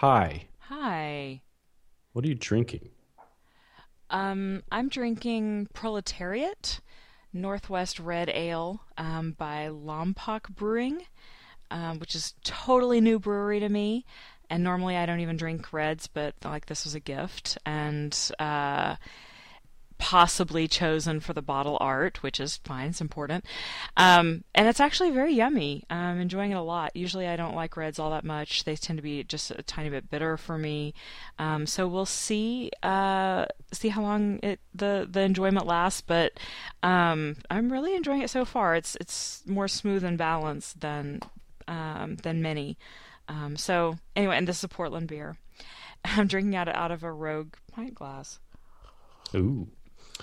Hi. Hi. What are you drinking? Um, I'm drinking Proletariat Northwest Red Ale um, by Lompoc Brewing, um, which is totally new brewery to me. And normally I don't even drink reds, but like this was a gift and uh, possibly chosen for the bottle art, which is fine, it's important. Um, and it's actually very yummy. I'm enjoying it a lot. Usually I don't like reds all that much. They tend to be just a tiny bit bitter for me. Um, so we'll see uh, see how long it the the enjoyment lasts. But um, I'm really enjoying it so far. It's it's more smooth and balanced than um, than many. Um, so anyway, and this is a Portland beer. I'm drinking out of, out of a Rogue pint glass. Ooh,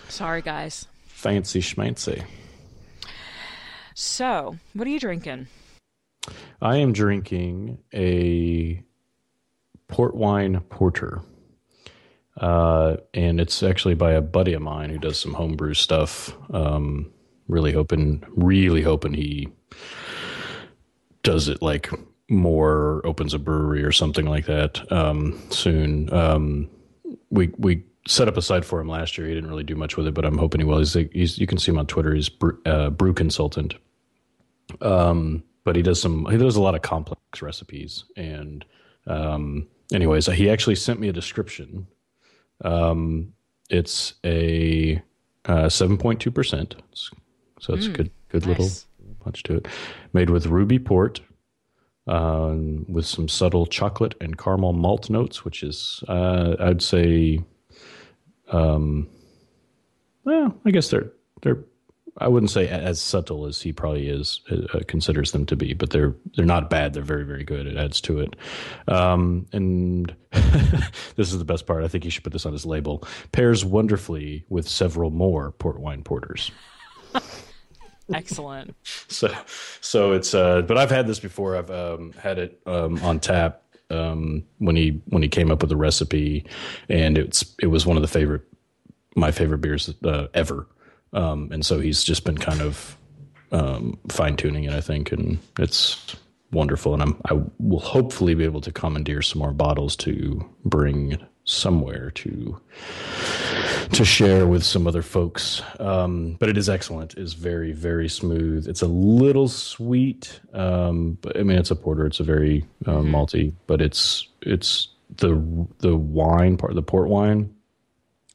Sorry, guys. fancy schmancy. So, what are you drinking? I am drinking a port wine porter. Uh, and it's actually by a buddy of mine who does some homebrew stuff. Um, really hoping, really hoping he does it like more, opens a brewery or something like that um, soon. Um, we we set up a site for him last year. He didn't really do much with it, but I'm hoping he will. He's, he's you can see him on Twitter. He's brew, uh, brew consultant. Um, but he does some. He does a lot of complex recipes. And um, anyways, he actually sent me a description. Um, it's a uh, seven point two percent. So it's good. Good little punch to it. Made with ruby port, um, with some subtle chocolate and caramel malt notes, which is, uh, I'd say, um, well, I guess they're they're. I wouldn't say as subtle as he probably is uh, considers them to be, but they're they're not bad. They're very very good. It adds to it. Um, and this is the best part. I think he should put this on his label. Pairs wonderfully with several more port wine porters. Excellent. so so it's uh but i've had this before i've um had it um on tap um when he when he came up with the recipe and it's it was one of the favorite my favorite beers uh, ever. Um and so he's just been kind of um fine tuning it i think and it's wonderful. And i'm i will hopefully be able to commandeer some more bottles to bring somewhere to to share with some other folks. Um, but it is excellent. It's very, very smooth. It's a little sweet. Um, but I mean, it's a porter. It's a very uh, malty, but it's it's the the wine part, the port wine.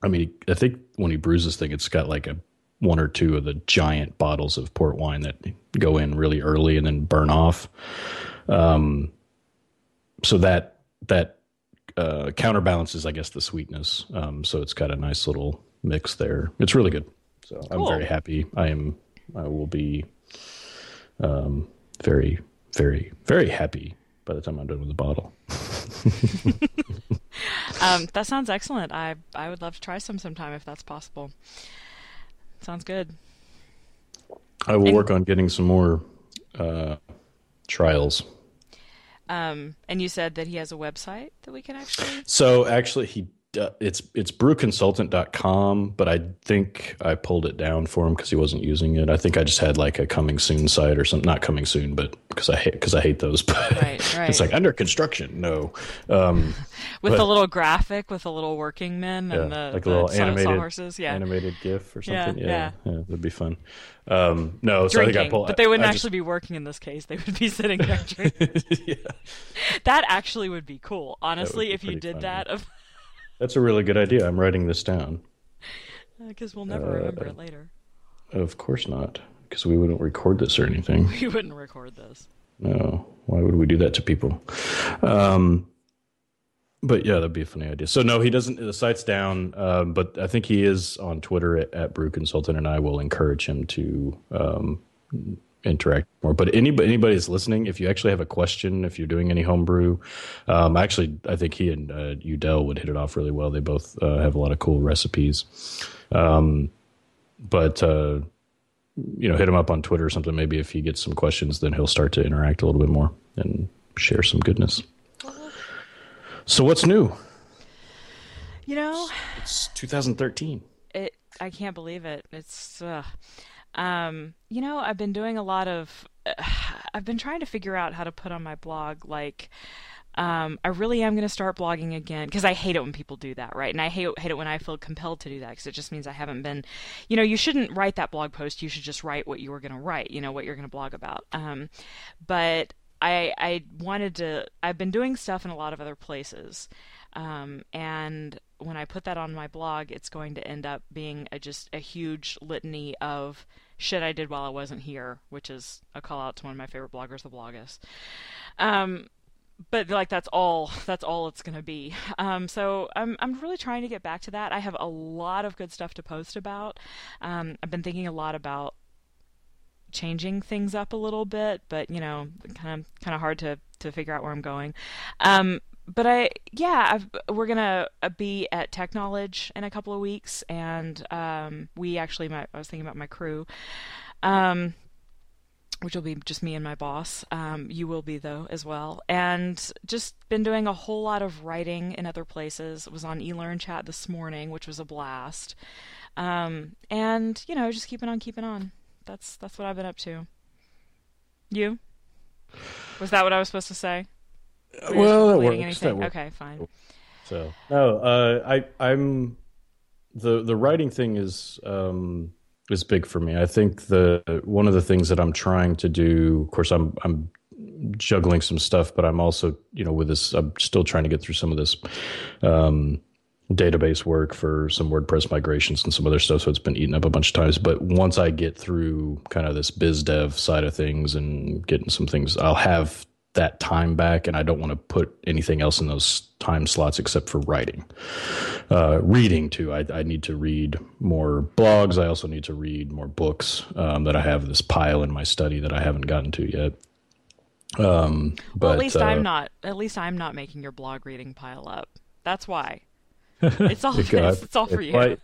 I mean, I think when he brews this thing, it's got like a one or two of the giant bottles of port wine that go in really early and then burn off. Um, so that that uh, counterbalances, I guess, the sweetness. Um, so it's got a nice little mix there. It's really good. So I'm very happy. I am. I will be um, very, very, very happy by the time I'm done with the bottle. Um, that sounds excellent. I I would love to try some sometime if that's possible. Sounds good. I will And- work on getting some more uh, trials. Um, and you said that he has a website that we can actually. So actually, he uh, it's it's brewconsultant.com, but I think I pulled it down for him because he wasn't using it. I think I just had like a coming soon site or something. Not coming soon, but because I hate because I hate those. But Right, right. it's like under construction. No, um, With But- the little graphic with a little working men yeah, and the, like a little saw- animated sawhorses. Yeah. animated GIF or something. Yeah, yeah. yeah, that'd be fun. Um, no, so I think Drinking, I pulled. but they wouldn't I actually be working in this case. They would be sitting there drinking. Yeah, that actually would be cool. Honestly, if you did funny. that, that's a really good idea. I'm writing this down. because we'll never remember it later. Of course not, because we wouldn't record this or anything. We wouldn't record this. No, why would we do that to people? Um, but yeah, that'd be a funny idea. So no, he doesn't. The site's down, um, but I think he is on Twitter at, at Brew Consultant, and I will encourage him to um, interact more. But anybody, anybody that's listening, if you actually have a question, if you're doing any homebrew, um, actually, I think he and uh, Udell would hit it off really well. They both uh, have a lot of cool recipes. Um, but uh, you know, hit him up on Twitter or something. Maybe if he gets some questions, then he'll start to interact a little bit more and share some goodness. So what's new? You know, It's 2013. it. I can't believe it. It's. Uh, um, you know, I've been doing a lot of I've been trying to figure out how to put on my blog like um, I really am going to start blogging again because I hate it when people do that, right? And I hate hate it when I feel compelled to do that because it just means I haven't been, you know, you shouldn't write that blog post. You should just write what you were going to write, you know, what you're going to blog about. Um, but I I wanted to. I've been doing stuff in a lot of other places, um, and when I put that on my blog, it's going to end up being a, just a huge litany of shit I did while I wasn't here, which is a call out to one of my favorite bloggers, the Bloggist. Um, but like that's all that's all it's going to be. Um, so I'm, I'm really trying to get back to that. I have a lot of good stuff to post about. Um, i've been thinking a lot about changing things up a little bit but you know kind of kind of hard to to figure out where i'm going. Um, but I, yeah, I've, we're gonna uh, be at TechKnowledge in a couple of weeks, and um, we actually, my, I was thinking about my crew. Um, which will be just me and my boss. Um, you will be though as well, and just been doing a whole lot of writing in other places. Was on eLearn Chat this morning, which was a blast, um, and you know just keeping on keeping on. That's that's what I've been up to. You? Was that what I was supposed to say? Were well, that works. Anything? That Okay, fine. So no, uh, I I'm the the writing thing is. Um, is big for me. I think the one of the things that I'm trying to do, of course, I'm I'm juggling some stuff, but I'm also, you know, with this, I'm still trying to get through some of this um, database work for some WordPress migrations and some other stuff. So it's been eaten up a bunch of times. But once I get through kind of this biz dev side of things and getting some things, I'll have that time back and I don't want to put anything else in those time slots except for writing. Uh, reading too. I, I, need to read more blogs. I also need to read more books um, that I have this pile in my study that I haven't gotten to yet. Um, but well, at least uh, I'm not. At least I'm not making your blog reading pile up. That's why. It's all. it's, it's all for you. I,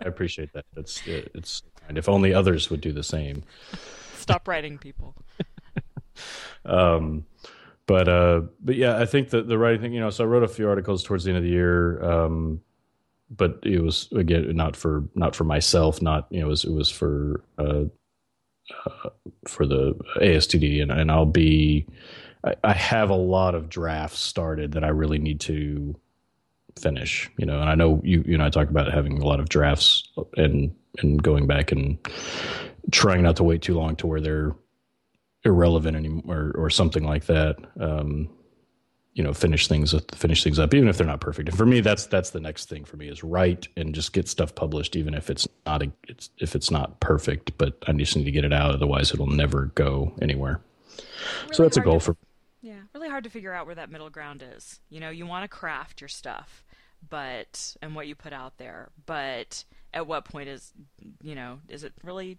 I appreciate that. It's it's. And if only others would do the same. Stop writing, people. um, but uh, but yeah, I think that the writing thing, you know, so I wrote a few articles towards the end of the year. Um, but it was again not for not for myself, not you know, it was it was for uh, uh for the ASTD, and and I'll be. I, I have a lot of drafts started that I really need to finish, you know, and I know you you know I talk about having a lot of drafts and and going back and trying not to wait too long to where they're irrelevant anymore or, or something like that. Um, you know, finish things finish things up, even if they're not perfect. And for me, that's that's the next thing for me is write and just get stuff published, even if it's not a, it's if it's not perfect. But I just need to get it out, otherwise it'll never go anywhere. Really so that's a goal to, for. Yeah, really hard to figure out where that middle ground is. You know, you want to craft your stuff, but and what you put out there, but at what point is you know is it really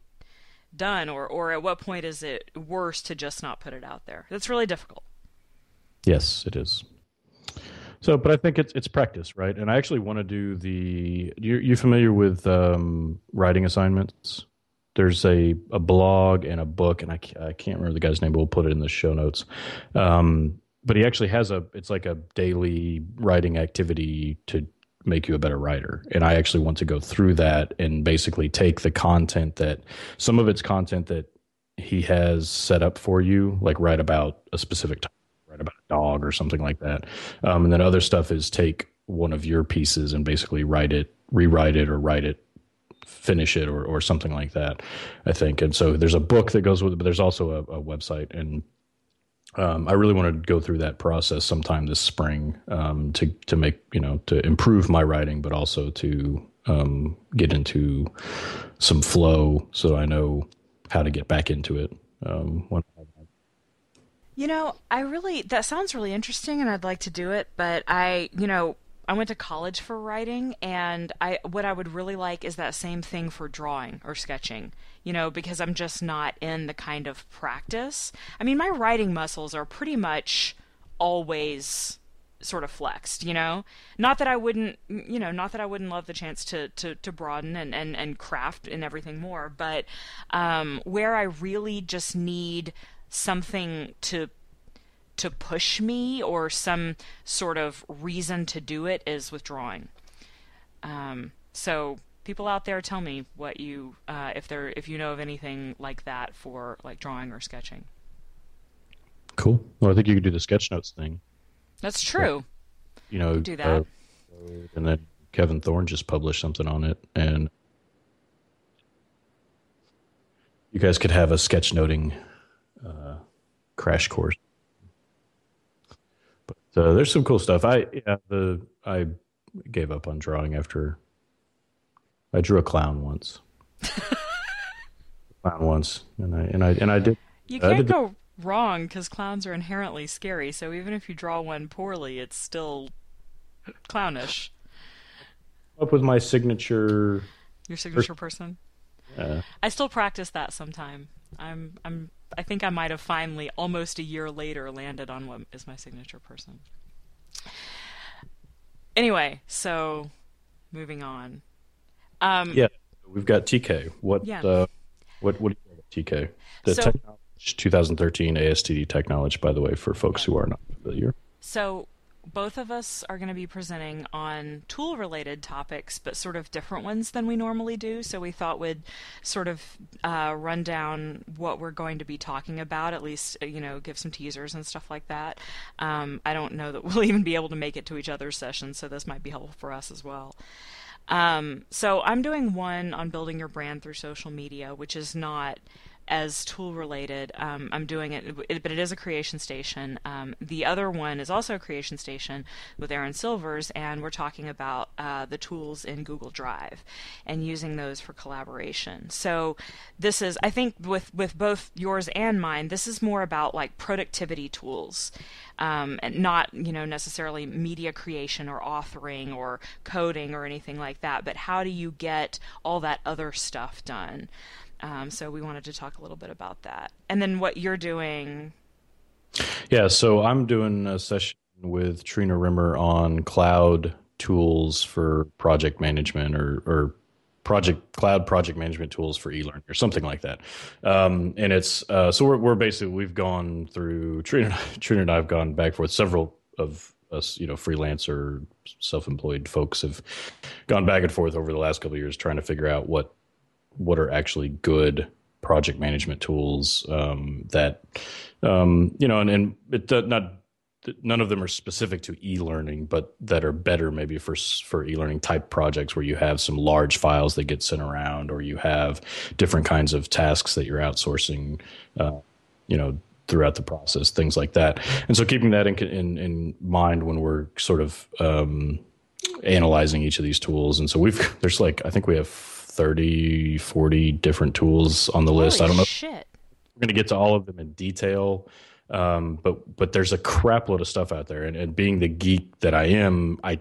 done or or at what point is it worse to just not put it out there? That's really difficult. Yes it is. So but i think it's it's practice right? And i actually want to do the you you familiar with um, writing assignments? There's a, a blog and a book and I, I can't remember the guy's name but we'll put it in the show notes. Um, but he actually has a it's like a daily writing activity to make you a better writer. And I actually want to go through that and basically take the content that some of it's content that he has set up for you, like write about a specific topic, write about a dog or something like that. Um, and then other stuff is take one of your pieces and basically write it, rewrite it, or write it finish it or, or something like that i think and so there's a book that goes with it but there's also a, a website and um, I really want to go through that process sometime this spring um, to to make you know to improve my writing, but also to um, get into some flow so I know how to get back into it. Um, when- you know, I really that sounds really interesting, and I'd like to do it, but I, you know, I went to college for writing, and I what I would really like is that same thing for drawing or sketching. You know, because I'm just not in the kind of practice. I mean, my writing muscles are pretty much always sort of flexed, you know? Not that I wouldn't, you know, not that I wouldn't love the chance to, to, to broaden and, and, and craft and everything more, but um, where I really just need something to to push me or some sort of reason to do it is withdrawing. Um, so people out there, tell me what you uh, if there if you know of anything like that for like drawing or sketching. Cool. Well, I think you could do the sketch notes thing. That's true. You know, do that. Uh, and then Kevin Thorn just published something on it, and you guys could have a sketchnoting uh, crash course. Uh, there's some cool stuff. I yeah, the I gave up on drawing after I drew a clown once. clown once, and I and I and I did. You can't did go the, wrong because clowns are inherently scary. So even if you draw one poorly, it's still clownish. Up with my signature. Your signature person. Yeah. I still practice that sometime. I'm I'm I think I might have finally almost a year later landed on what is my signature person. Anyway, so moving on. Um, yeah, we've got TK. What? Yeah. Uh, what? What do you call it, TK? The so, technology, 2013 ASTD technology, by the way, for folks who are not familiar. So both of us are going to be presenting on tool related topics, but sort of different ones than we normally do. So we thought we'd sort of uh, run down what we're going to be talking about, at least, uh, you know, give some teasers and stuff like that. Um, I don't know that we'll even be able to make it to each other's sessions, so this might be helpful for us as well. Um, so I'm doing one on building your brand through social media, which is not as tool related. Um, I'm doing it, it, but it is a creation station. Um, the other one is also a creation station with Aaron Silvers, and we're talking about uh, the tools in Google Drive and using those for collaboration. So this is, I think, with with both yours and mine, this is more about like productivity tools. Um, and not you know necessarily media creation or authoring or coding or anything like that, but how do you get all that other stuff done? Um, so we wanted to talk a little bit about that. And then what you're doing. Yeah, so I'm doing a session with Trina Rimmer on cloud tools for project management or, or project cloud project management tools for e-learning or something like that. Um, and it's uh, so we're, we're basically we've gone through Trina, Trina and I've gone back forth several of us, you know, freelancer, self-employed folks have gone back and forth over the last couple of years trying to figure out what what are actually good project management tools um, that um, you know, and, and it not none of them are specific to e-learning, but that are better maybe for for e-learning type projects where you have some large files that get sent around, or you have different kinds of tasks that you're outsourcing. Uh, you know throughout the process, things like that. And so keeping that in in, in mind when we're sort of um, analyzing each of these tools. And so we've there's like I think we have 30, 40 different tools on the Holy list. I don't know. Shit. We're going to get to all of them in detail. Um, but but there's a crap load of stuff out there, and, and being the geek that I am, I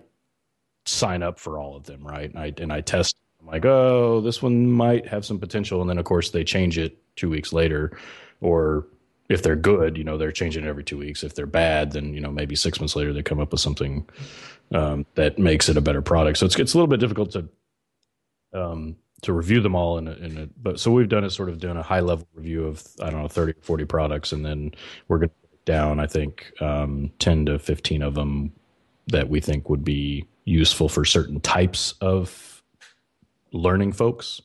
sign up for all of them, right? And I and I test. I'm like, oh, this one might have some potential, and then of course they change it two weeks later, or if they're good, you know, they're changing it every two weeks. If they're bad, then you know maybe six months later they come up with something um, that makes it a better product. So it's it's a little bit difficult to um, to review them all in a, in a, but so we've done is sort of doing a high level review of I don't know 30 or 40 products and then we're going to down I think um, 10 to 15 of them that we think would be useful for certain types of learning folks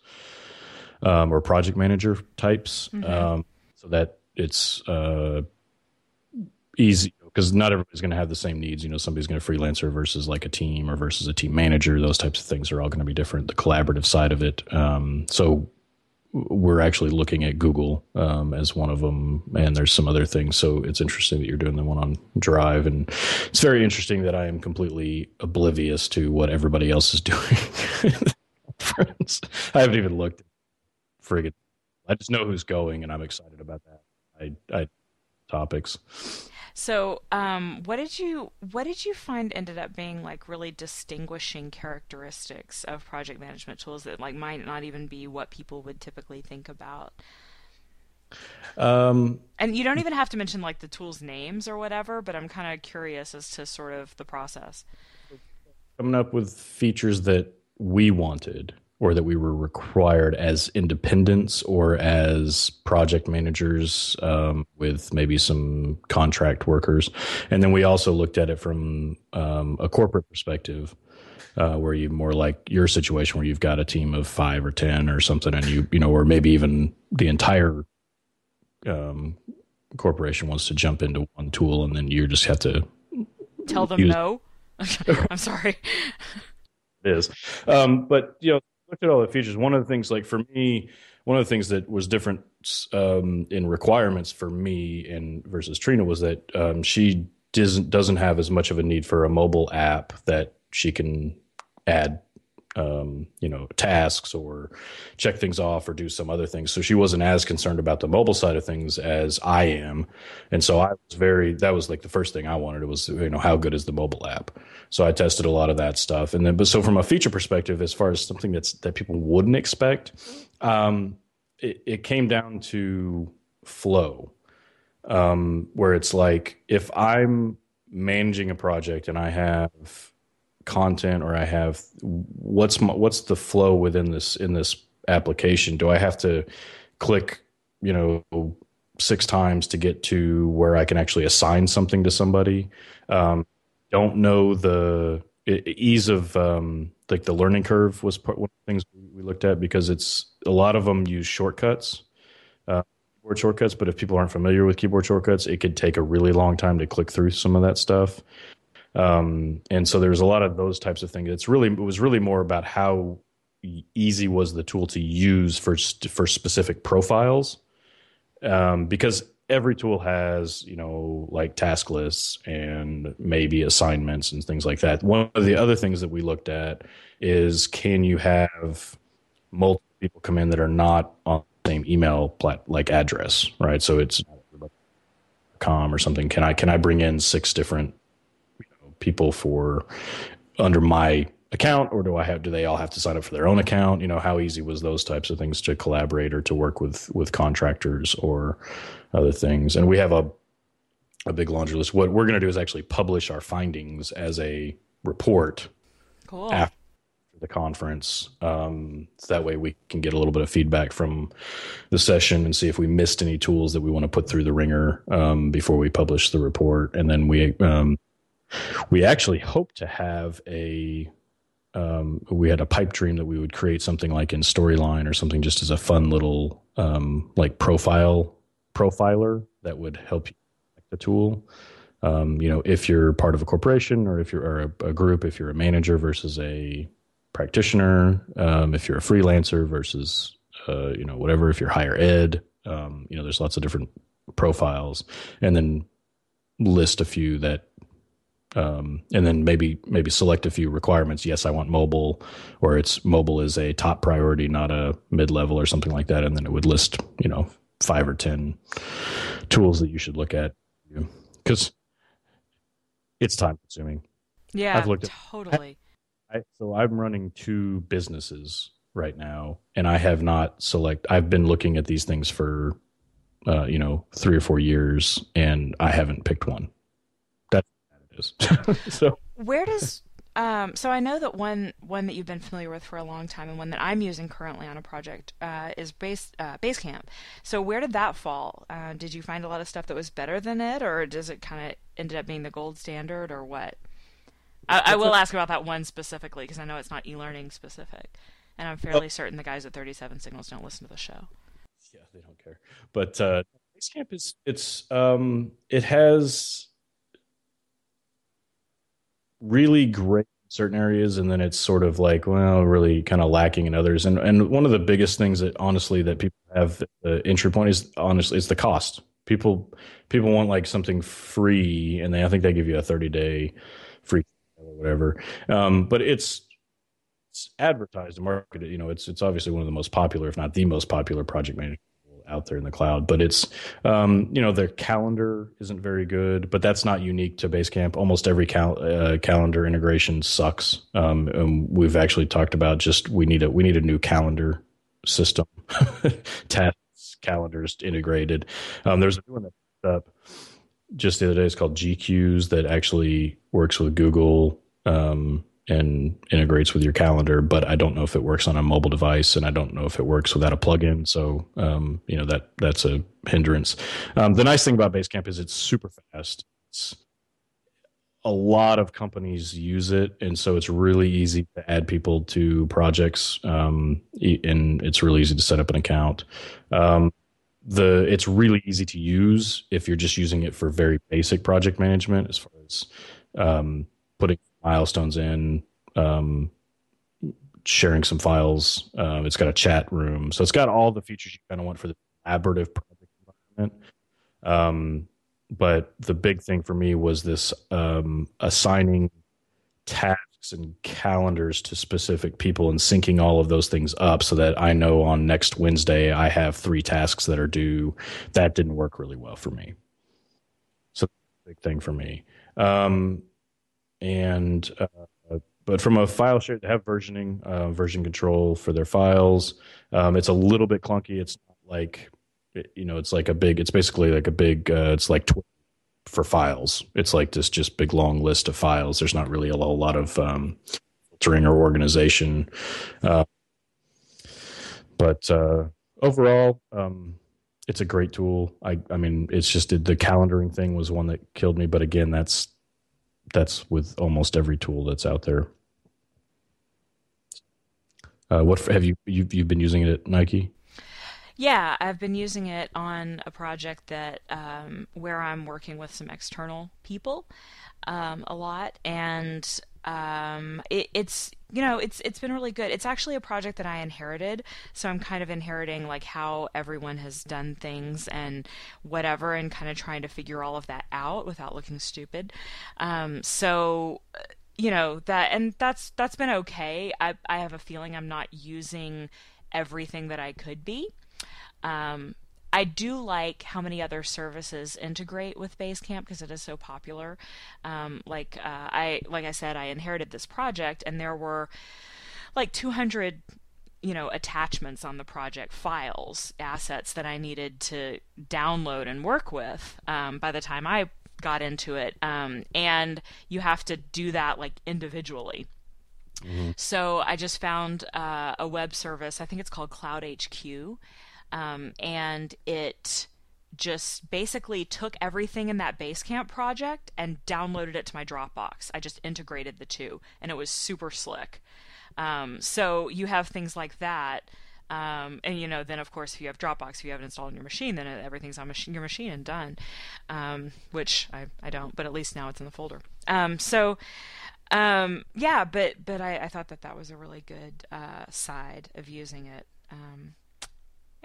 um, or project manager types mm-hmm. um, so that it's uh, easy because not everybody's going to have the same needs. You know, somebody's going to freelancer versus like a team or versus a team manager. Those types of things are all going to be different. The collaborative side of it. Um, so we're actually looking at Google um, as one of them, and there's some other things. So it's interesting that you're doing the one on Drive, and it's very interesting that I am completely oblivious to what everybody else is doing. Friends, I haven't even looked. Friggin', I just know who's going, and I'm excited about that. I, I topics. So, um, what did you what did you find ended up being like really distinguishing characteristics of project management tools that like might not even be what people would typically think about? Um, and you don't even have to mention like the tools names or whatever, but I'm kind of curious as to sort of the process. Coming up with features that we wanted or that we were required as independents or as project managers um, with maybe some contract workers. And then we also looked at it from um, a corporate perspective. Uh, where you more like your situation where you've got a team of five or ten or something, and you you know, or maybe even the entire um, corporation wants to jump into one tool and then you just have to tell them use- no. I'm sorry. it is, um, but you know, look at all the features. One of the things, like for me, one of the things that was different um, in requirements for me and versus Trina was that um, she doesn't doesn't have as much of a need for a mobile app that she can add um, you know tasks or check things off or do some other things. So she wasn't as concerned about the mobile side of things as i am. And so i was very that was like the first thing i wanted it was you know how good is the mobile app? So i tested a lot of that stuff. And then but so from a feature perspective as far as something that's that people wouldn't expect um, it, it came down to flow um, where it's like if i'm managing a project and i have content or I have what's my, what's the flow within this in this application? Do I have to click, you know, six times to get to where I can actually assign something to somebody? Um, don't know the ease of um, like the learning curve was part, one of the things we looked at because it's a lot of them use shortcuts. Uh, keyboard shortcuts, but if people aren't familiar with keyboard shortcuts, it could take a really long time to click through some of that stuff. Um, and so there's a lot of those types of things. It's really it was really more about how easy was the tool to use for for specific profiles, um, because every tool has you know like task lists and maybe assignments and things like that. One of the other things that we looked at is can you have multiple people come in that are not on the same email plat- like address, right? So it's com or something. Can I can I bring in six different people for under my account or do I have do they all have to sign up for their own account? You know, how easy was those types of things to collaborate or to work with with contractors or other things? And we have a a big laundry list. What we're going to do is actually publish our findings as a report cool. after the conference. Um, so that way we can get a little bit of feedback from the session and see if we missed any tools that we want to put through the ringer um, before we publish the report. And then we um, we actually hope to have a um, we had a pipe dream that we would create something like in storyline or something just as a fun little um, like profile profiler that would help you the tool. Um, you know if you're part of a corporation or if you're or a, a group if you're a manager versus a practitioner um, if you're a freelancer versus uh, you know whatever if you're higher ed um, you know there's lots of different profiles. And then list a few that um, and then maybe maybe select a few requirements. Yes, I want mobile, or it's mobile is a top priority, not a mid level or something like that. And then it would list you know five or ten tools that you should look at because it's time consuming. Yeah, I've looked at, totally. I, so I'm running two businesses right now, and I have not select. I've been looking at these things for uh, you know three or four years, and I haven't picked one is. so where does um, so I know that one one that you've been familiar with for a long time, and one that I'm using currently on a project uh, is Base uh, Basecamp. So where did that fall? Uh, did you find a lot of stuff that was better than it, or does it kind of ended up being the gold standard, or what? I, I will ask about that one specifically because I know it's not e-learning specific, and I'm fairly oh. certain the guys at 37 Signals don't listen to the show. Yeah, they don't care. But uh, Basecamp is it's um, it has really great in certain areas and then it's sort of like well really kind of lacking in others. And and one of the biggest things that honestly that people have the entry point is honestly is the cost. People people want like something free and they i think they give you a 30 day free or whatever. Um, but it's it's advertised and marketed you know it's it's obviously one of the most popular if not the most popular project management out there in the cloud. But it's, um, you know, their calendar isn't very good, but that's not unique to Basecamp. Almost every cal- uh, calendar integration sucks. Um, and we've actually talked about just we need a we need a new calendar system, tasks, calendars integrated. Um, there's a new one that up just the other day. It's called GQueues that actually works with Google. Um, and integrates with your calendar, but I don't know if it works on a mobile device, and I don't know if it works without a plugin. So, um, you know that that's a hindrance. Um, the nice thing about Basecamp is it's super fast. It's, a lot of companies use it, and so it's really easy to add people to projects, um, and it's really easy to set up an account. Um, the it's really easy to use if you're just using it for very basic project management as far as um, putting milestones in um, sharing some files um, it's got a chat room so it's got all the features you kind of want for the collaborative project environment um, but the big thing for me was this um, assigning tasks and calendars to specific people and syncing all of those things up so that I know on next Wednesday I have three tasks that are due. That didn't work really well for me. So big thing for me. Um, and uh, but from a file share, they have versioning, uh, version control for their files. Um, it's a little bit clunky. It's like you know, it's like a big. It's basically like a big. Uh, it's like for files. It's like this just big long list of files. There's not really a lot of um, filtering or organization. Uh, but uh, overall, um, it's a great tool. I, I mean, it's just the calendaring thing was one that killed me. But again, that's that's with almost every tool that's out there. Uh, what have you you've, you've been using it at Nike? Yeah, I've been using it on a project that um, where I'm working with some external people um, a lot, and um, it, it's you know it's it's been really good. It's actually a project that I inherited, so I'm kind of inheriting like how everyone has done things and whatever, and kind of trying to figure all of that out without looking stupid. Um, so you know that and that's that's been okay. I I have a feeling I'm not using everything that I could be. Um, I do like how many other services integrate with Basecamp because it is so popular. Um, like uh, I, like I said, I inherited this project, and there were like 200 you know attachments on the project files assets that i needed to download and work with um, by the time i got into it um, and you have to do that like individually mm-hmm. so i just found uh, a web service i think it's called cloudHQ um, and it just basically took everything in that Basecamp project and downloaded it to my Dropbox. I just integrated the two, and it was super slick. Um, so you have things like that. Um, and you know, then of course, if you have Dropbox, if you have it installed on your machine, then everything's on your machine and done. Um, which I, I don't, but at least now it's in the folder. Um, so um, yeah, but but I, I thought that that was a really good uh, side of using it.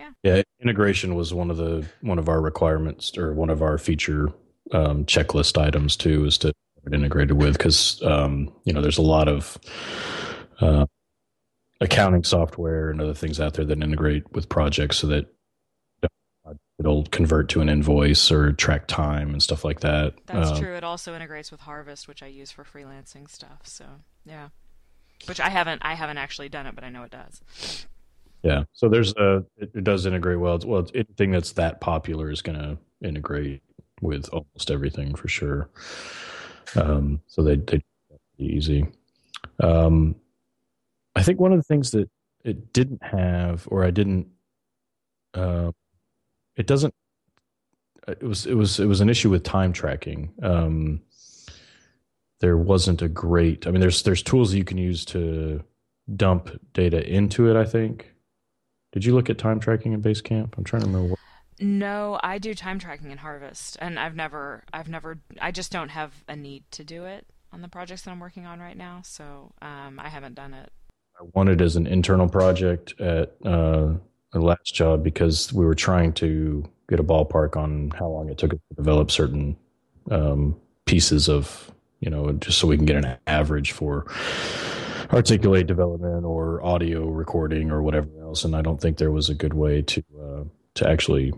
Um, yeah. Yeah. Integration was one of the one of our requirements or one of our feature um, checklist items too, is to it integrated with because um, you know there's a lot of uh, accounting software and other things out there that integrate with projects so that it'll convert to an invoice or track time and stuff like that. That's uh, true. It also integrates with Harvest, which I use for freelancing stuff. So yeah, which I haven't I haven't actually done it, but I know it does. Yeah. So there's a it, it does integrate well. It's, well, anything that's that popular is going to integrate with almost everything for sure. Um, so they they easy. Um, I think one of the things that it didn't have, or I didn't, uh, it doesn't. It was it was it was an issue with time tracking. Um, there wasn't a great. I mean, there's there's tools that you can use to dump data into it. I think did you look at time tracking in Basecamp? I'm trying to remember. What... No, I do time tracking in Harvest, and I've never, I've never, I just don't have a need to do it on the projects that I'm working on right now, so um, I haven't done it. I wanted as an internal project at uh, the last job because we were trying to get a ballpark on how long it took to develop certain um, pieces of, you know, just so we can get an average for articulate development or audio recording or whatever else. And I don't think there was a good way to uh, to actually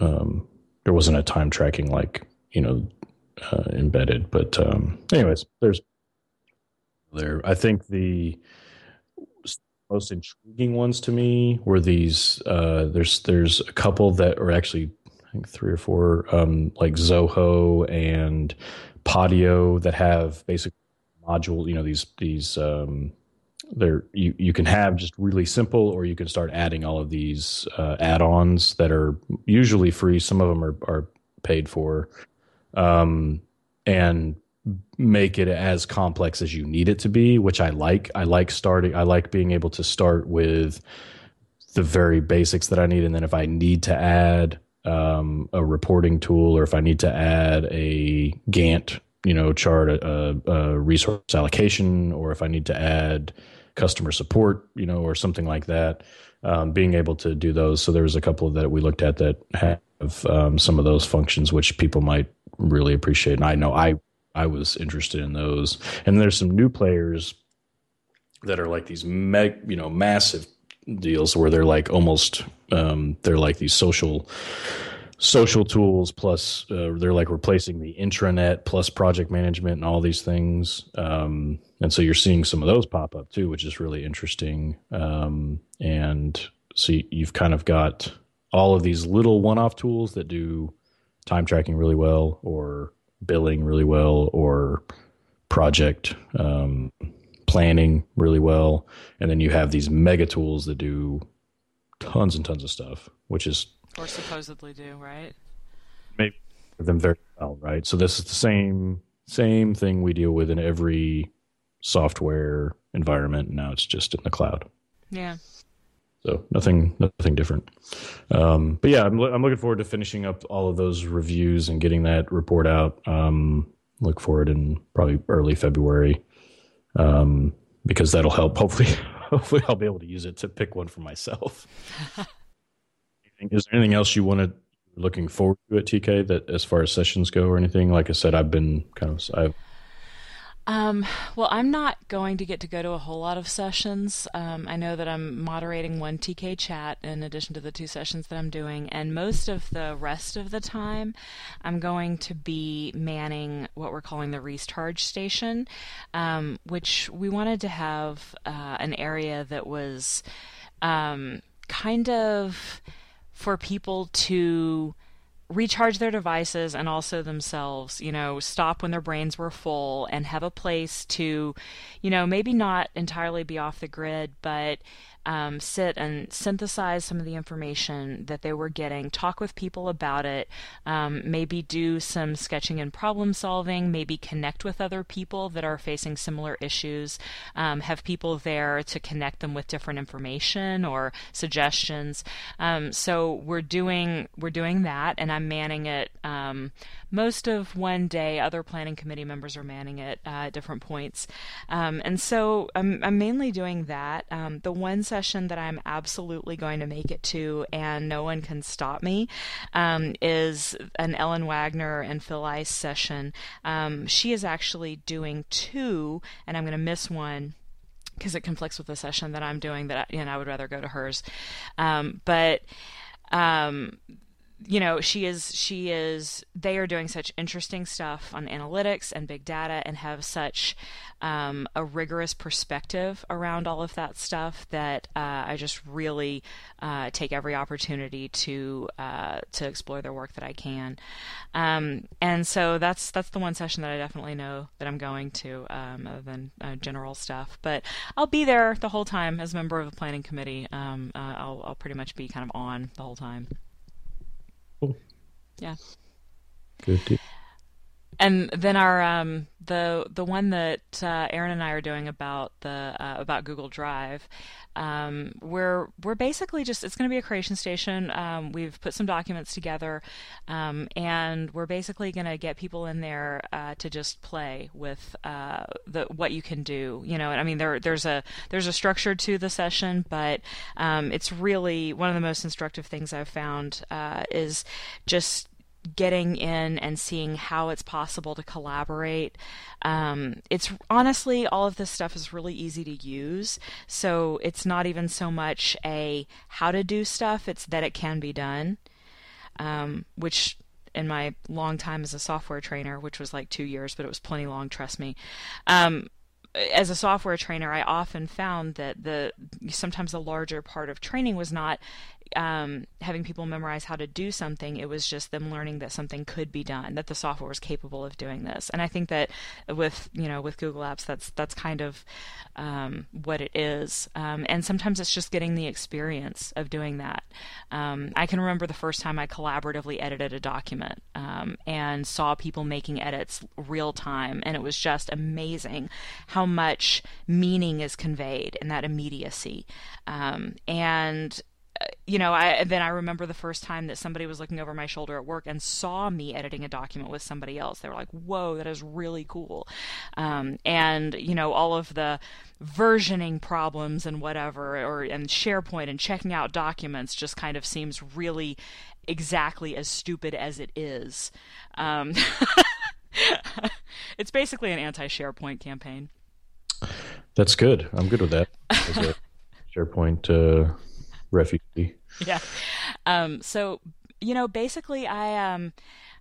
um, there wasn't a time tracking like you know uh, embedded. But um, anyways, there's there. I think the most intriguing ones to me were these. Uh, there's there's a couple that are actually I think three or four um, like Zoho and Podio that have basically module you know these these um there you you can have just really simple or you can start adding all of these uh, add-ons that are usually free. Some of them are are paid for um and make it as complex as you need it to be which i like. I like starting i like being able to start with the very basics that I need, and then if I need to add um, a reporting tool or if I need to add a Gantt, you know, chart, a, a resource allocation, or if I need to add customer support, you know, or something like that, um, being able to do those. So there was a couple that we looked at that have um, some of those functions, which people might really appreciate. And I know I I was interested in those. And there's some new players that are like these meg, you know, massive deals where they're like almost um, they're like these social social tools plus uh, they're like replacing the intranet plus project management and all these things um, and so you're seeing some of those pop up too which is really interesting um, and so you've kind of got all of these little one-off tools that do time tracking really well or billing really well or project um, planning really well. And then you have these mega tools that do tons and tons of stuff, which is or supposedly do right. Maybe them very well, right? So this is the same same thing we deal with in every software environment. Now it's just in the cloud. Yeah. So nothing, nothing different. Um, but yeah, I'm, I'm looking forward to finishing up all of those reviews and getting that report out. Um, look forward in probably early February um, because that'll help. Hopefully, hopefully I'll be able to use it to pick one for myself. Is there anything else you wanted looking forward to at TK that as far as sessions go or anything? Like I said, I've been kind of I've um, well, I'm not going to get to go to a whole lot of sessions. Um, I know that I'm moderating one TK chat in addition to the two sessions that I'm doing, and most of the rest of the time, I'm going to be manning what we're calling the recharge station, um, which we wanted to have uh, an area that was um, kind of for people to recharge their devices and also themselves, you know, stop when their brains were full and have a place to, you know, maybe not entirely be off the grid, but um, sit and synthesize some of the information that they were getting, talk with people about it, um, maybe do some sketching and problem solving, maybe connect with other people that are facing similar issues, um, have people there to connect them with different information or suggestions. Um, so we're doing we're doing that, and I'm manning it um, most of one day. Other planning committee members are manning it uh, at different points, um, and so I'm, I'm mainly doing that. the one session that I'm absolutely going to make it to, and no one can stop me, um, is an Ellen Wagner and Phil Ice session. Um, she is actually doing two, and I'm going to miss one because it conflicts with the session that I'm doing. That I, know, I would rather go to hers, um, but um, you know she is she is they are doing such interesting stuff on analytics and big data and have such um, a rigorous perspective around all of that stuff that uh, I just really uh, take every opportunity to uh, to explore their work that I can. Um, and so that's that's the one session that I definitely know that I'm going to um, other than uh, general stuff. But I'll be there the whole time as a member of the planning committee. Um, uh, I'll, I'll pretty much be kind of on the whole time Cool. Yeah. Good. And then our um, the the one that uh, Aaron and I are doing about the uh, about Google Drive, um, we're we're basically just it's going to be a creation station. Um, we've put some documents together, um, and we're basically going to get people in there uh, to just play with uh, the what you can do. You know, I mean there there's a there's a structure to the session, but um, it's really one of the most instructive things I've found uh, is just getting in and seeing how it's possible to collaborate. Um, it's honestly, all of this stuff is really easy to use. So it's not even so much a how to do stuff, it's that it can be done. Um, which in my long time as a software trainer, which was like two years, but it was plenty long, trust me. Um, as a software trainer, I often found that the sometimes the larger part of training was not um, having people memorize how to do something. It was just them learning that something could be done, that the software was capable of doing this. And I think that with you know with Google Apps, that's that's kind of um, what it is. Um, and sometimes it's just getting the experience of doing that. Um, I can remember the first time I collaboratively edited a document um, and saw people making edits real time, and it was just amazing how much meaning is conveyed in that immediacy. Um, and you know, I then I remember the first time that somebody was looking over my shoulder at work and saw me editing a document with somebody else. They were like, "Whoa, that is really cool," um, and you know, all of the versioning problems and whatever, or and SharePoint and checking out documents just kind of seems really exactly as stupid as it is. Um, it's basically an anti-SharePoint campaign. That's good. I'm good with that. SharePoint uh, refugee. Yeah. Um, so you know, basically, I um,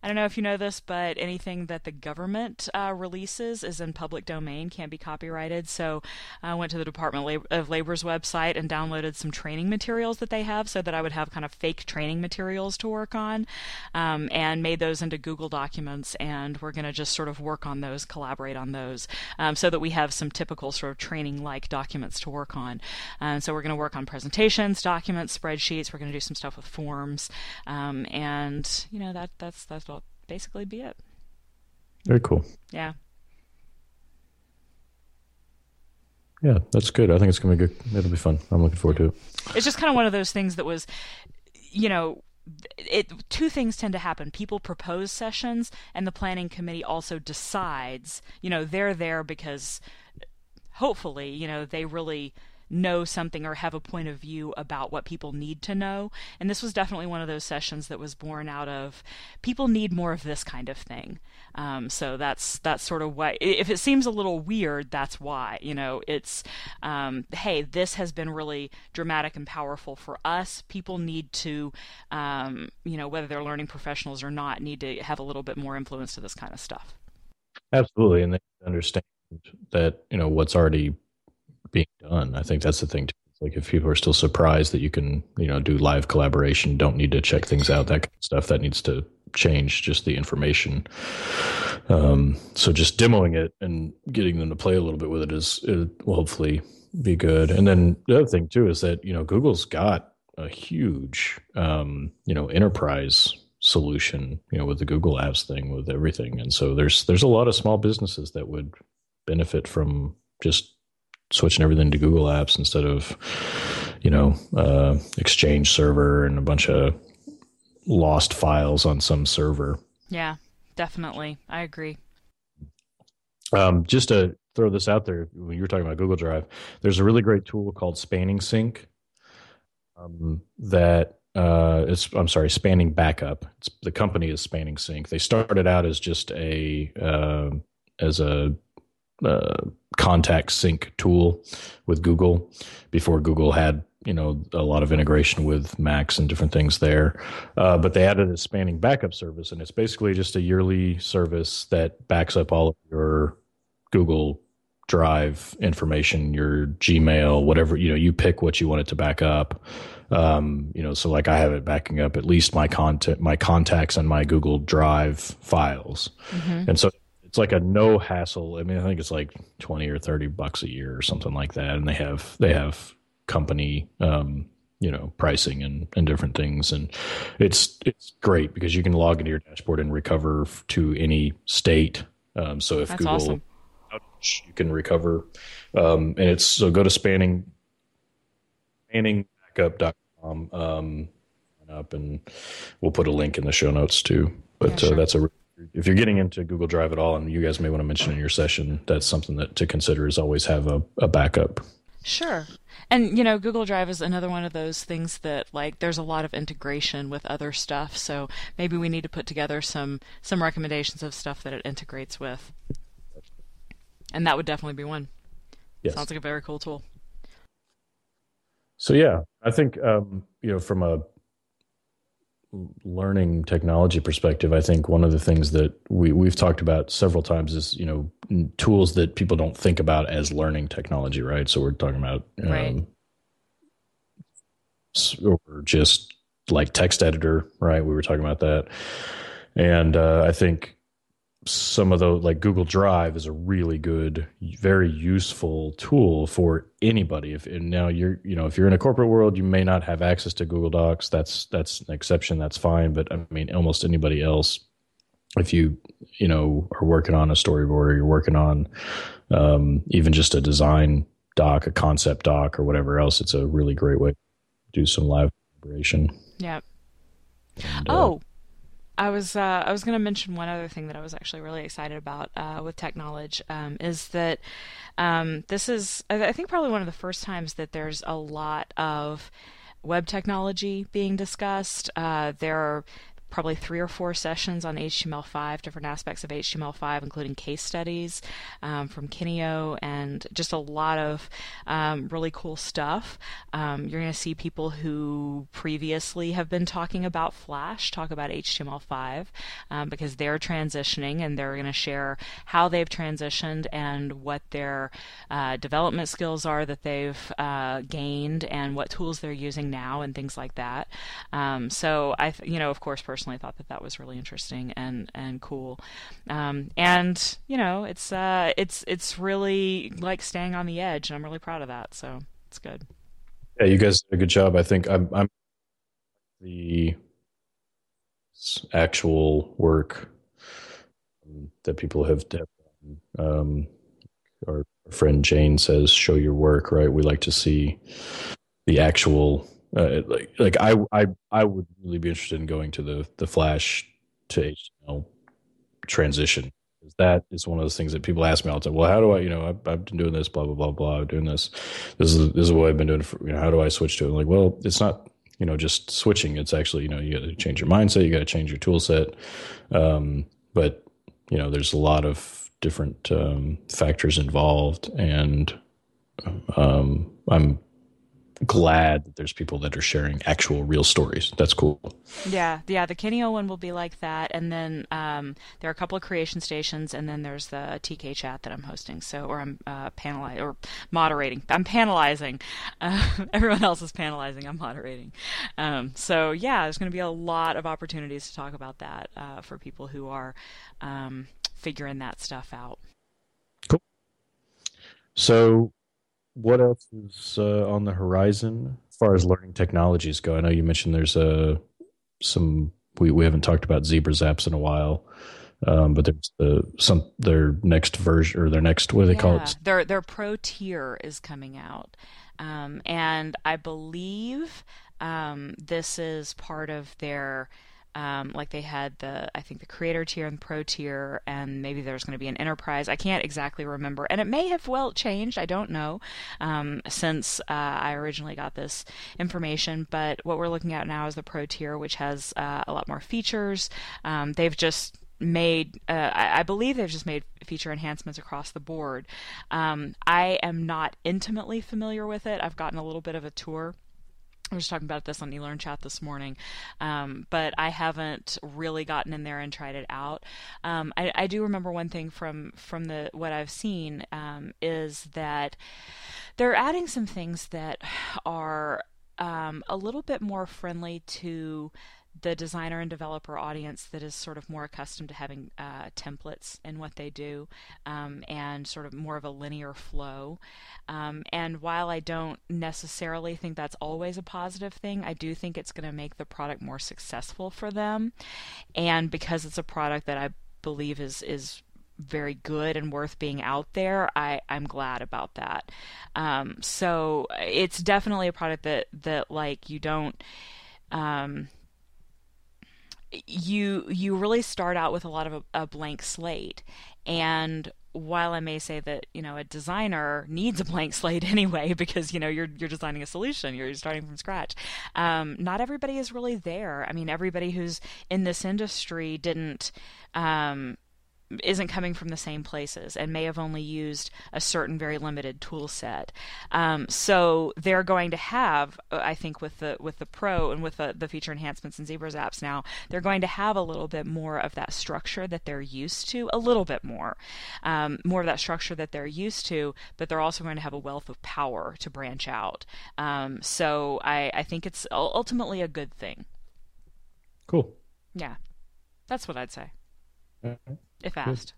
I don't know if you know this, but anything that the government uh, releases is in public domain, can't be copyrighted. So I went to the Department of Labor's website and downloaded some training materials that they have so that I would have kind of fake training materials to work on um, and made those into Google Documents. And we're going to just sort of work on those, collaborate on those um, so that we have some typical sort of training like documents to work on. Uh, so we're going to work on presentations, documents, spreadsheets. We're going to do some stuff with forms. Um, and, you know, that that's, that's basically be it. Very cool. Yeah. Yeah, that's good. I think it's going to be good. It'll be fun. I'm looking forward to it. It's just kind of one of those things that was, you know, it two things tend to happen. People propose sessions, and the planning committee also decides. You know, they're there because hopefully, you know, they really know something or have a point of view about what people need to know. And this was definitely one of those sessions that was born out of people need more of this kind of thing. Um, so that's that's sort of why. If it seems a little weird, that's why. You know, it's um, hey, this has been really dramatic and powerful for us. People need to, um, you know, whether they're learning professionals or not, need to have a little bit more influence to this kind of stuff. Absolutely, and they understand that you know what's already being done. I think that's the thing. Too. Like if people are still surprised that you can, you know, do live collaboration, don't need to check things out, that kind of stuff that needs to change just the information. Um, so just demoing it and getting them to play a little bit with it is it will hopefully be good. And then the other thing too is that you know Google's got a huge, um, you know, enterprise solution, you know, with the Google Apps thing, with everything, and so there's there's a lot of small businesses that would benefit from just switching everything to Google Apps instead of, you know, uh, Exchange server and a bunch of lost files on some server. Yeah, definitely. I agree. Um, just to throw this out there, when you were talking about Google Drive, there's a really great tool called Spanning Sync um, that uh, it's I'm sorry, Spanning Backup. It's, the company is Spanning Sync. They started out as just a uh, as a uh, contact sync tool with Google before Google had you know a lot of integration with Macs and different things there. Uh, but they added a spanning backup service, and it's basically just a yearly service that backs up all of your Google Drive information, your Gmail, whatever you know. You pick what you want it to back up. Um, you know, so like I have it backing up at least my content, my contacts, and my Google Drive files, mm-hmm. and so it's like a no hassle. I mean, I think it's like twenty or thirty bucks a year or something like that, and they have they have company um, you know pricing and, and different things and it's it's great because you can log into your dashboard and recover to any state um, so if That's google awesome. you can recover um, and it's so go to spanning spanningbackup.com um, up and we'll put a link in the show notes too but yeah, uh, sure. uh, that's a if you're getting into Google Drive at all, and you guys may want to mention in your session, that's something that to consider is always have a, a backup. Sure. And you know, Google Drive is another one of those things that like there's a lot of integration with other stuff, so maybe we need to put together some some recommendations of stuff that it integrates with. And that would definitely be one. Yes. Sounds like a very cool tool. So yeah, I think um, you know from a learning technology perspective, I think one of the things that we we've talked about several times is you know tools that people don't think about as learning technology, right? So we're talking about right. um, or just like text editor, right? We were talking about that, and uh, I think some of the like Google Drive is a really good, very useful tool for anybody. If and now you're, you know, if you're in a corporate world, you may not have access to Google Docs. That's that's an exception. That's fine. But I mean, almost anybody else, if you you know are working on a storyboard or you're working on um, even just a design doc, a concept doc, or whatever else, it's a really great way to do some live collaboration. Yeah. And, uh, Oh, I was uh, I was going to mention one other thing that I was actually really excited about uh, with TechKnowledge um, is that um, this is I I think probably one of the first times that there's a lot of web technology being discussed. Uh, there are probably three or four sessions on HTML5, different aspects of HTML5, including case studies um, from Kineo, and just a lot of um, really cool stuff. Um, you're going to see people who previously have been talking about Flash talk about HTML5 um, because they're transitioning and they're going to share how they've transitioned and what their uh, development skills are that they've uh, gained and what tools they're using now and things like that. Um, so I, you know, of course, personally thought that that was really interesting and and cool. Um, and you know, it's uh, it's it's really like staying on the edge, and I'm really proud of that. So it's good. yeah, you guys did a good job. I think I'm, I'm the actual work um, that people have done. Um, our friend Jane says, "Show your work." Right? We like to see the actual uh, like like I I I would really be interested in going to the the Flash to HTML transition. That is one of those things that people ask me all the time. Well, how do I, you know, I've, I've been doing this, blah blah blah blah, doing this. This is this is what I've been doing. For, you know, how do I switch to it? I'm like, well, it's not, you know, just switching. It's actually, you know, you got to change your mindset. You got to change your tool set. Um, but you know, there's a lot of different um, factors involved, and um, I'm glad that there's people that are sharing actual real stories. That's cool. Yeah, yeah. The Kineo one will be like that, and then um, there are a couple of creation stations, and then there's the TK chat that I'm hosting. So, or I'm uh, panelizing or moderating. I'm panelizing. Uh, everyone else is panelizing. I'm moderating. Um, so, yeah, there's going to be a lot of opportunities to talk about that uh, for people who are um, figuring that stuff out. Cool. So, what else is uh, on the horizon as far as learning technologies go? I know you mentioned there's uh, some we, we haven't talked about ZebraZapps in a while, um, but there's uh, some their next version or their next what do they call it? their their pro tier is coming out, um, and I believe um, this is part of their. Um, like they had the, I think the creator tier and pro tier, and maybe there's going to be an enterprise. I can't exactly remember, and it may have well changed. I don't know um, since uh, I originally got this information. But what we're looking at now is the pro tier, which has uh, a lot more features. Um, they've just made uh, I, believe they've just made feature enhancements across the board um, i am not intimately familiar with it i've gotten a little bit of a tour I was talking about this on eLearn Chat this morning, um, but I haven't really gotten in there and tried it out. Um, I, I do remember one thing from from the what I've seen um, is that they're adding some things that are um, a little bit more friendly to the designer and developer audience that is sort of more accustomed to having uh, templates in what they do um, and sort of more of a linear flow. Um, and while I don't necessarily think that's always a positive thing, I do think it's going to make the product more successful for them. And because it's a product that I believe is is very good and worth being out there, I, I'm glad about that. Um, so it's definitely a product that that like you don't um, you you really start out with a lot of a, a blank slate. And while I may say that you know a designer needs a blank slate anyway because you know you're you're designing a solution you're starting from scratch um, not everybody is really there. I mean everybody who's in this industry didn't um, isn't coming from the same places and may have only used a certain very limited tool set. Um, so they're going to have, uh, I think, with the with the Pro and with the, the feature enhancements in ZebraZapps now, they're going to have a little bit more of that structure that they're used to, a little bit more, um, more of that structure that they're used to, but they're also going to have a wealth of power to branch out. Um, so I, I think it's ultimately a good thing. Cool. Yeah, that's what I'd say All right. if Good. asked.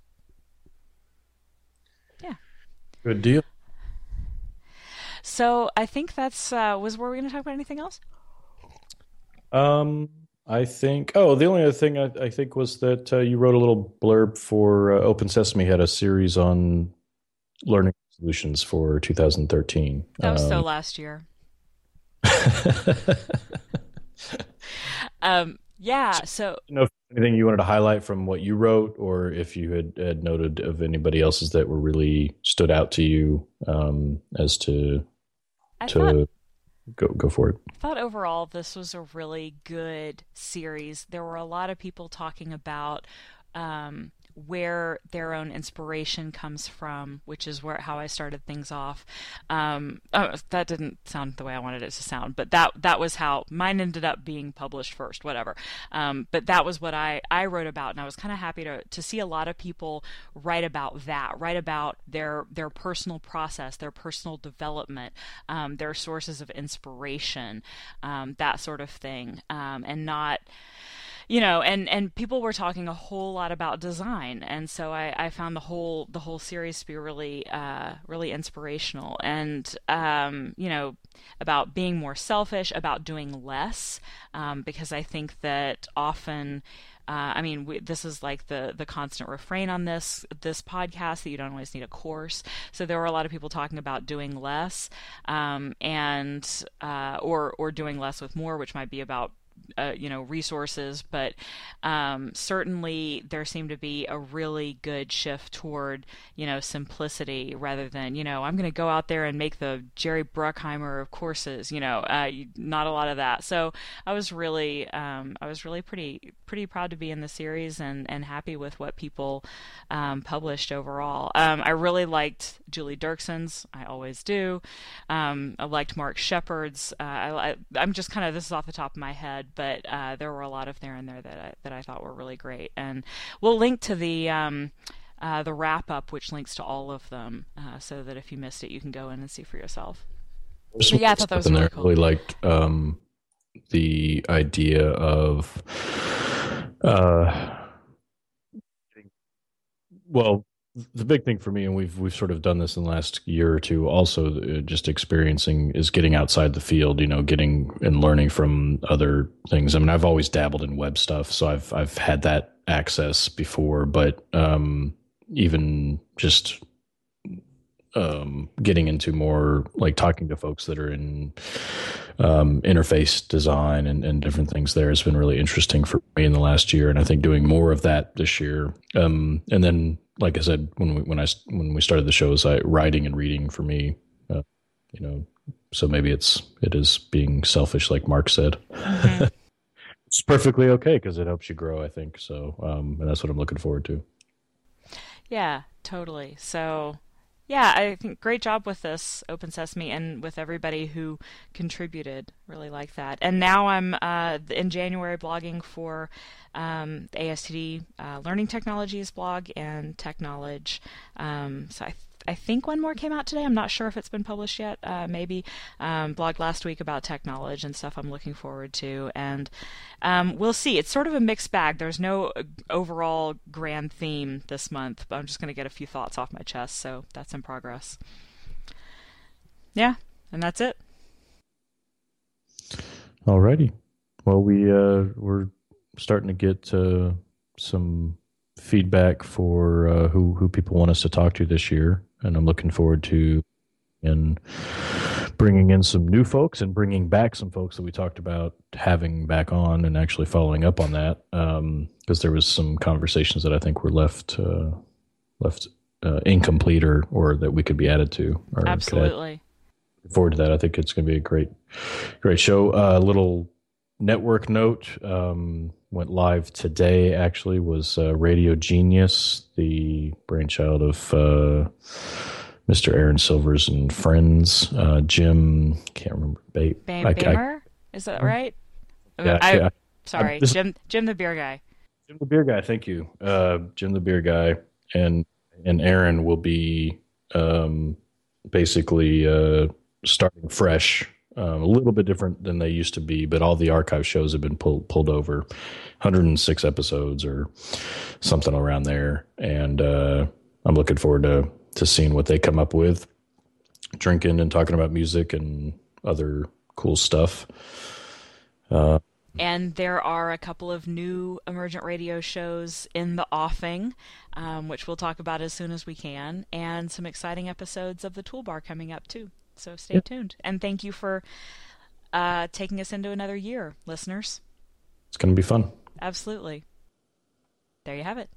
Yeah. Good deal. So I think that's uh, was were we going to talk about anything else? Um, I think. Oh, the only other thing I, I think was that uh, you wrote a little blurb for uh, OpenSesame had a series on learning solutions for 2013. That was so Um, last year. um, yeah. So, you know, anything you wanted to highlight from what you wrote, or if you had, had noted of anybody else's that were really stood out to you um, as to I to thought go go for it. I thought overall this was a really good series. There were a lot of people talking about um, where their own inspiration comes from, which is where how I started things off. Um, oh, that didn't sound the way I wanted it to sound, but that that was how mine ended up being published first. Whatever. Um, but that was what I I wrote about, and I was kind of happy to to see a lot of people write about that, write about their their personal process, their personal development, um, their sources of inspiration, um, that sort of thing, um, and not you know, and and people were talking a whole lot about design, and so I, I found the whole the whole series to be really uh, really inspirational, and um, you know, about being more selfish, about doing less, um, because I think that often. Uh, I mean, we, this is like the the constant refrain on this this podcast that you don't always need a course. So there were a lot of people talking about doing less, um, and uh, or or doing less with more, which might be about uh, you know resources, but um, certainly there seemed to be a really good shift toward you know simplicity rather than you know I'm going to go out there and make the Jerry Bruckheimer of courses. You know, uh, not a lot of that. So I was really um, I was really pretty pretty proud to be in the series and and happy with what people um, published overall. Um, I really liked Julie Dirksen's. I always do. Um, I liked Mark Shepard's. Uh, I, I'm just kind of this is off the top of my head but uh, there were a lot of there and there that I, that I thought were really great. And we'll link to the um, uh, the wrap up, which links to all of them, uh, so that if you missed it, you can go in and see for yourself. But yeah, I thought that was really cool. really liked um, the idea of. Uh, well, the big thing for me, and we've we've sort of done this in the last year or two, also uh, just experiencing is getting outside the field. You know, getting and learning from other things. I mean, I've always dabbled in web stuff, so I've I've had that access before, but um, even just um, getting into more like talking to folks that are in um, interface design and, and, different things there has been really interesting for me in the last year, and I think doing more of that this year. Um, and then, like I said, when we when I when we started the shows, I writing and reading for me, uh, you know, so maybe it's it is being selfish, like Mark said. Mm-hmm. it's perfectly okay because it helps you grow. I think so, um, and that's what I'm looking forward to. Yeah, totally. So yeah, I think great job with this OpenSesame and with everybody who contributed. Really like that. And now I'm uh, in January blogging for um, the ASTD uh, Learning Technologies blog and TechKnowledge. Um, so I I think one more came out today. I'm not sure if it's been published yet. Uh, maybe um, blogged last week about technology and stuff. I'm looking forward to, and um, we'll see. It's sort of a mixed bag. There's no uh, overall grand theme this month, but I'm just going to get a few thoughts off my chest. So that's in progress. Yeah, and that's it. Alrighty. Well, we uh, we're starting to get uh, some feedback for uh, who who people want us to talk to this year and I'm looking forward to in bringing in some new folks and bringing back some folks that we talked about having back on and actually following up on that because um, there was some conversations that I think were left uh, left uh, incomplete or or that we could be added to. Absolutely. forward to that. I think it's going to be a great great show. A uh, little network note um, went live today. Actually, was uh, Radio Genius, the brainchild of uh, Mr. Aaron Silvers and friends. Uh, Jim, can't remember. Ba- Bam- I, Bamer, I, is that right? Yeah, I, yeah. Sorry, this, Jim. Jim the beer guy. Jim the beer guy. Thank you, uh, Jim the beer guy, and and Aaron will be um, basically uh, starting fresh um, a little bit different than they used to be, but all the archive shows have been pulled pulled over, 106 episodes or something around there, and uh, I'm looking forward to to seeing what they come up with, drinking and talking about music and other cool stuff. Uh, and there are a couple of new emergent radio shows in the offing, um, which we'll talk about as soon as we can, and some exciting episodes of the Toolbar coming up too. So stay yep. tuned. And thank you for uh, taking us into another year, listeners. It's going to be fun. Absolutely. There you have it.